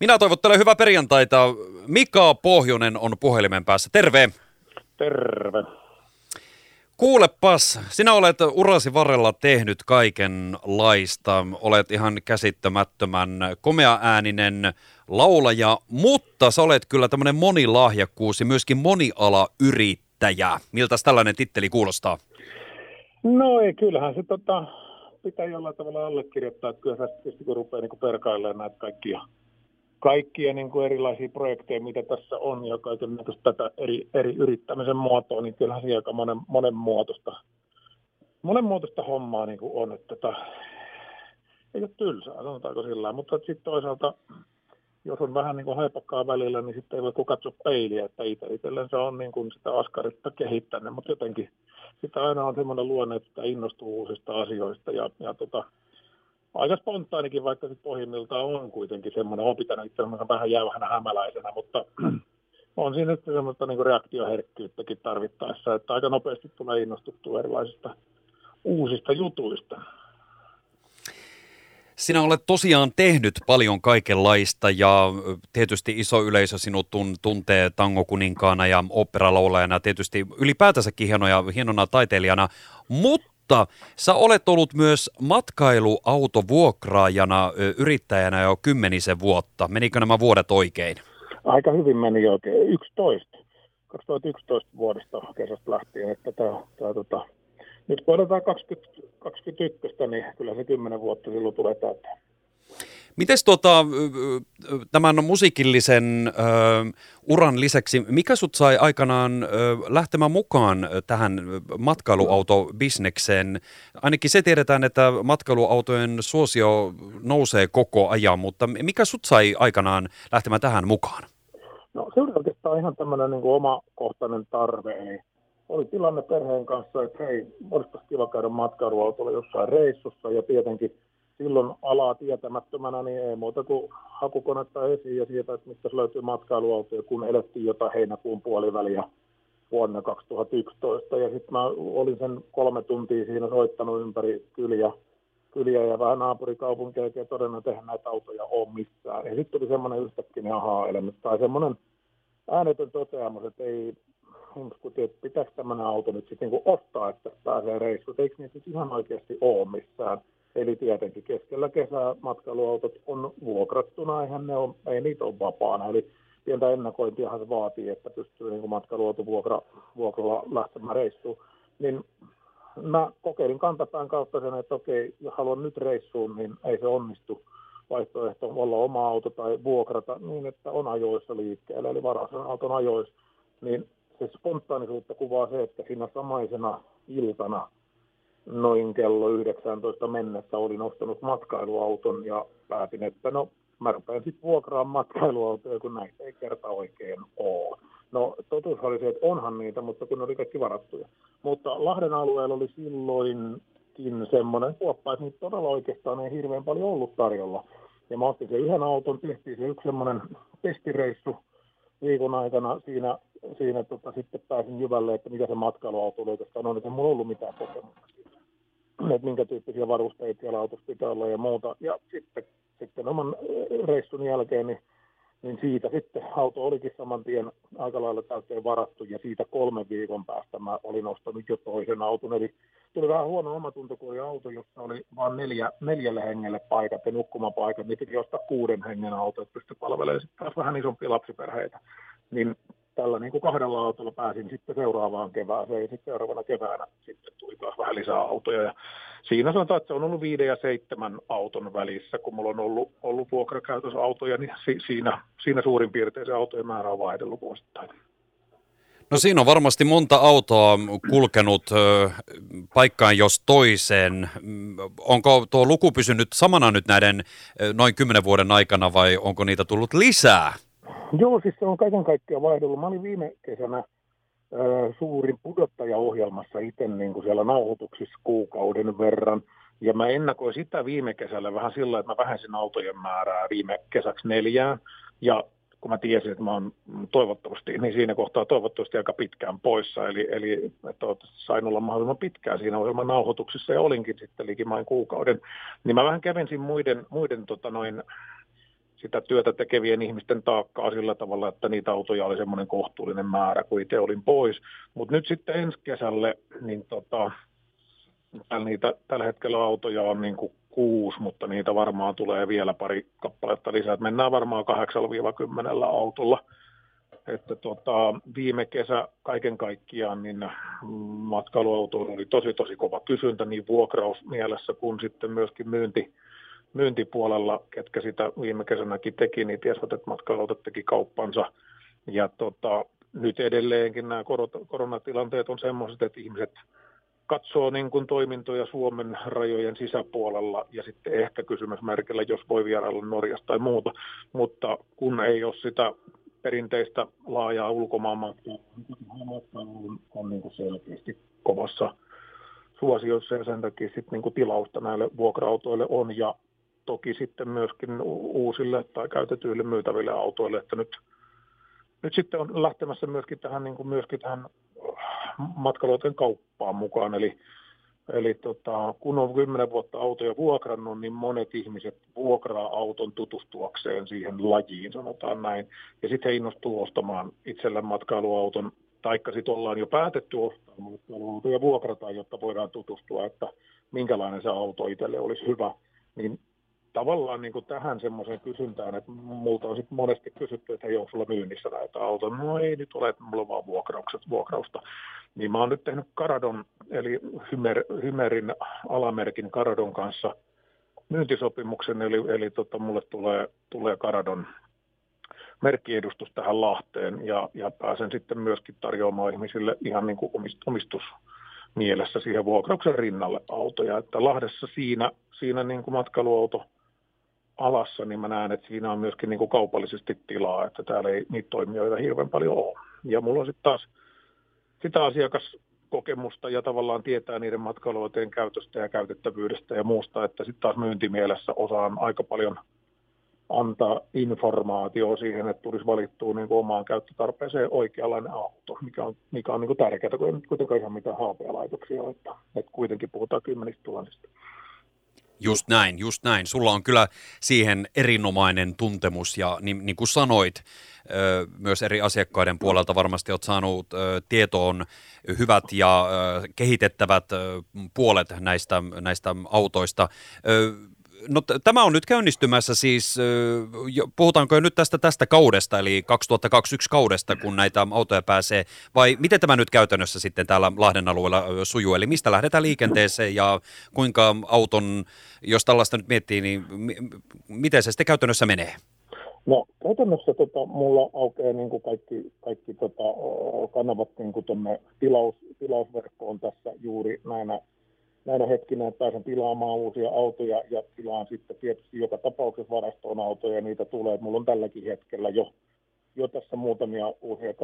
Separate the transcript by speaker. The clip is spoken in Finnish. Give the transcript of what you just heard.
Speaker 1: Minä toivottelen hyvää perjantaita. Mika Pohjonen on puhelimen päässä. Terve.
Speaker 2: Terve.
Speaker 1: Kuulepas, sinä olet urasi varrella tehnyt kaikenlaista. Olet ihan käsittämättömän komea-ääninen laulaja, mutta sä olet kyllä tämmöinen monilahjakkuus ja myöskin moniala-yrittäjä. Miltä tällainen titteli kuulostaa?
Speaker 2: No ei, kyllähän se tota, pitää jollain tavalla allekirjoittaa, kyllä tietysti kun rupeaa niin perkailemaan näitä kaikkia, kaikkia niin kuin erilaisia projekteja, mitä tässä on, ja kaiken tätä eri, eri yrittämisen muotoa, niin kyllähän se aika monen, monen muotoista, monen muotoista hommaa niin kuin on, että tota, ei ole tylsää, sanotaanko sillä mutta sitten toisaalta jos on vähän niin kuin haipakkaa välillä, niin sitten ei voi kuin katsoa peiliä, että itse itsellensä on niin kuin sitä askarista kehittänyt, mutta jotenkin sitä aina on semmoinen luonne, että innostuu uusista asioista ja, ja tota, aika spontaanikin, vaikka sitten pohjimmiltaan on kuitenkin semmoinen, on pitänyt itse vähän jäyhänä hämäläisenä, mutta on siinä nyt semmoista niin reaktioherkkyyttäkin tarvittaessa, että aika nopeasti tulee innostuttua erilaisista uusista jutuista.
Speaker 1: Sinä olet tosiaan tehnyt paljon kaikenlaista ja tietysti iso yleisö sinut tuntee tangokuninkaana ja operalaulajana, tietysti ylipäätänsäkin hienoja, hienona taiteilijana, mutta sä olet ollut myös matkailuautovuokraajana, yrittäjänä jo kymmenisen vuotta. Menikö nämä vuodet oikein?
Speaker 2: Aika hyvin meni oikein. 11. 2011 vuodesta kesästä lähtien, että tämä, tämä, tämä nyt kun odotetaan 2021, niin kyllä se 10 vuotta silloin tulee täyteen.
Speaker 1: Miten tuota, tämän musiikillisen ö, uran lisäksi, mikä sut sai aikanaan ö, lähtemään mukaan tähän matkailuautobisnekseen? Ainakin se tiedetään, että matkailuautojen suosio nousee koko ajan, mutta mikä sut sai aikanaan lähtemään tähän mukaan?
Speaker 2: No se on oikeastaan ihan tämmöinen niin omakohtainen tarve, eli oli tilanne perheen kanssa, että hei, olisipas kiva käydä matkailuautolla jossain reissussa ja tietenkin silloin alaa tietämättömänä, niin ei muuta kuin hakukonetta esiin ja siitä, että mistä löytyy matkailuautoja, kun elettiin jotain heinäkuun puoliväliä vuonna 2011. Ja sitten mä olin sen kolme tuntia siinä soittanut ympäri kyliä, kyliä ja vähän naapurikaupunkeja ja todennut, että näitä autoja ole missään. Ja sitten tuli semmoinen yhtäkkiä ahaa-elämys tai semmoinen äänetön toteamus, että ei, hundskutin, että pitääkö tämmöinen auto nyt sitten niin ostaa, että pääsee reissuun. Eikö niitä ihan oikeasti ole missään? Eli tietenkin keskellä kesää matkailuautot on vuokrattuna, eihän ne on, ei niitä ole vapaana. Eli pientä ennakointiahan se vaatii, että pystyy niin matkailuauto vuokra, vuokralla lähtemään reissuun. Niin mä kokeilin kantapään kautta sen, että okei, jos haluan nyt reissuun, niin ei se onnistu vaihtoehto olla oma auto tai vuokrata niin, että on ajoissa liikkeellä, eli varasen auton ajoissa, niin se spontaanisuutta kuvaa se, että siinä samaisena iltana noin kello 19 mennessä olin ostanut matkailuauton ja päätin, että no mä rupean sitten vuokraamaan matkailuautoja, kun näitä ei kerta oikein ole. No totuus oli se, että onhan niitä, mutta kun ne oli kaikki varattuja. Mutta Lahden alueella oli silloinkin semmoinen kuoppa, että niitä todella oikeastaan ei hirveän paljon ollut tarjolla. Ja mä ostin sen yhden auton, tehtiin se yksi semmoinen testireissu viikon aikana siinä siinä tota, sitten pääsin jyvälle, että mitä se matkailuauto oli oikeastaan on, että mulla ollut mitään kokemusta. Että minkä tyyppisiä varusteita siellä autossa pitää olla ja muuta. Ja sitten, sitten oman reissun jälkeen niin, niin siitä sitten auto olikin saman tien aika lailla täyteen varattu ja siitä kolmen viikon päästä mä olin ostanut jo toisen auton. Eli tuli vähän huono omatunto, kun oli auto, jossa oli vain neljä, neljälle hengelle paikat ja nukkumapaikat, niin piti ostaa kuuden hengen auto, että pystyi palvelemaan sitten taas vähän isompia lapsiperheitä. Niin tällä niin kuin kahdella autolla pääsin sitten seuraavaan kevääseen ja sitten seuraavana keväänä sitten tuli taas vähän lisää autoja. Ja siinä sanotaan, että se on ollut viiden ja seitsemän auton välissä, kun mulla on ollut, ollut vuokrakäytössä autoja, niin si, siinä, siinä suurin piirtein se autojen määrä on vaihdellut vuosittain.
Speaker 1: No siinä on varmasti monta autoa kulkenut paikkaan jos toiseen. Onko tuo luku pysynyt samana nyt näiden noin kymmenen vuoden aikana vai onko niitä tullut lisää?
Speaker 2: Joo, siis se on kaiken kaikkiaan vaihdellut. Mä olin viime kesänä äh, suurin pudottajaohjelmassa itse niin kuin siellä nauhoituksissa kuukauden verran. Ja mä ennakoin sitä viime kesällä vähän sillä, että mä vähensin autojen määrää viime kesäksi neljään. Ja kun mä tiesin, että mä oon toivottavasti, niin siinä kohtaa toivottavasti aika pitkään poissa. Eli, eli että sain olla mahdollisimman pitkään siinä ohjelman nauhoituksessa ja olinkin sitten likimain kuukauden. Niin mä vähän kävensin muiden, muiden tota noin, sitä työtä tekevien ihmisten taakkaa sillä tavalla, että niitä autoja oli semmoinen kohtuullinen määrä, kun itse olin pois. Mutta nyt sitten ensi kesälle, niin tota, niitä, tällä hetkellä autoja on niin kuin kuusi, mutta niitä varmaan tulee vielä pari kappaletta lisää. Et mennään varmaan 8-10 autolla. Että tota, viime kesä kaiken kaikkiaan niin matkailuautoilla oli tosi tosi kova kysyntä niin vuokrausmielessä kuin sitten myöskin myynti, myyntipuolella, ketkä sitä viime kesänäkin teki, niin tiesivät, että matkailuautot teki kauppansa. Ja tota, nyt edelleenkin nämä koronatilanteet on sellaiset, että ihmiset katsoo niin kuin toimintoja Suomen rajojen sisäpuolella ja sitten ehkä kysymysmerkillä, jos voi vierailla Norjasta tai muuta, mutta kun ei ole sitä perinteistä laajaa ulkomaanmatkaa, niin on niin kuin selkeästi kovassa suosiossa ja sen takia sitten niin tilausta näille vuokra-autoille on ja toki sitten myöskin uusille tai käytetyille myytäville autoille, että nyt, nyt sitten on lähtemässä myöskin tähän, niin kuin myöskin tähän matkailuautojen kauppaan mukaan, eli Eli tota, kun on kymmenen vuotta autoja vuokrannut, niin monet ihmiset vuokraa auton tutustuakseen siihen lajiin, sanotaan näin. Ja sitten he innostuu ostamaan itselle matkailuauton, taikka sitten ollaan jo päätetty ostaa matkailuauto ja vuokrataan, jotta voidaan tutustua, että minkälainen se auto itselle olisi hyvä. Niin tavallaan niin kuin tähän semmoiseen kysyntään, että multa on sitten monesti kysytty, että hei, onko sulla myynnissä näitä autoja? No ei nyt ole, että mulla on vaan vuokraukset, vuokrausta. Niin mä oon nyt tehnyt Karadon, eli Hymer, Hymerin alamerkin Karadon kanssa myyntisopimuksen, eli, eli tota, mulle tulee, tulee Karadon merkkiedustus tähän Lahteen ja, ja pääsen sitten myöskin tarjoamaan ihmisille ihan niin kuin omistus mielessä siihen vuokrauksen rinnalle autoja. Että Lahdessa siinä, siinä niin kuin matkailuauto alassa, niin mä näen, että siinä on myöskin niin kuin kaupallisesti tilaa, että täällä ei niitä toimijoita hirveän paljon ole. Ja mulla on sitten taas sitä asiakaskokemusta ja tavallaan tietää niiden matkailuautojen käytöstä ja käytettävyydestä ja muusta, että sitten taas myyntimielessä osaan aika paljon antaa informaatio siihen, että tulisi valittua niin kuin omaan käyttötarpeeseen oikeanlainen auto, mikä on, mikä on niin kuin tärkeää, kun ei nyt kuitenkaan ihan mitään halpoja laitoksia ole, että, että kuitenkin puhutaan kymmenistä tuhansista.
Speaker 1: Just näin, just näin. Sulla on kyllä siihen erinomainen tuntemus ja niin, niin kuin sanoit, myös eri asiakkaiden puolelta varmasti olet saanut tietoon hyvät ja kehitettävät puolet näistä, näistä autoista. No tämä on nyt käynnistymässä siis, puhutaanko jo nyt tästä tästä kaudesta, eli 2021 kaudesta, kun näitä autoja pääsee, vai miten tämä nyt käytännössä sitten täällä Lahden alueella sujuu, eli mistä lähdetään liikenteeseen ja kuinka auton, jos tällaista nyt miettii, niin miten se sitten käytännössä menee?
Speaker 2: No käytännössä tota, mulla aukeaa niin kuin kaikki, kaikki tota, kanavat niin kuin tilaus, tilausverkkoon tässä juuri näinä näinä hetkinä, että pääsen tilaamaan uusia autoja ja tilaan sitten tietysti joka tapauksessa varastoon autoja, niitä tulee. Mulla on tälläkin hetkellä jo, jo tässä muutamia uusia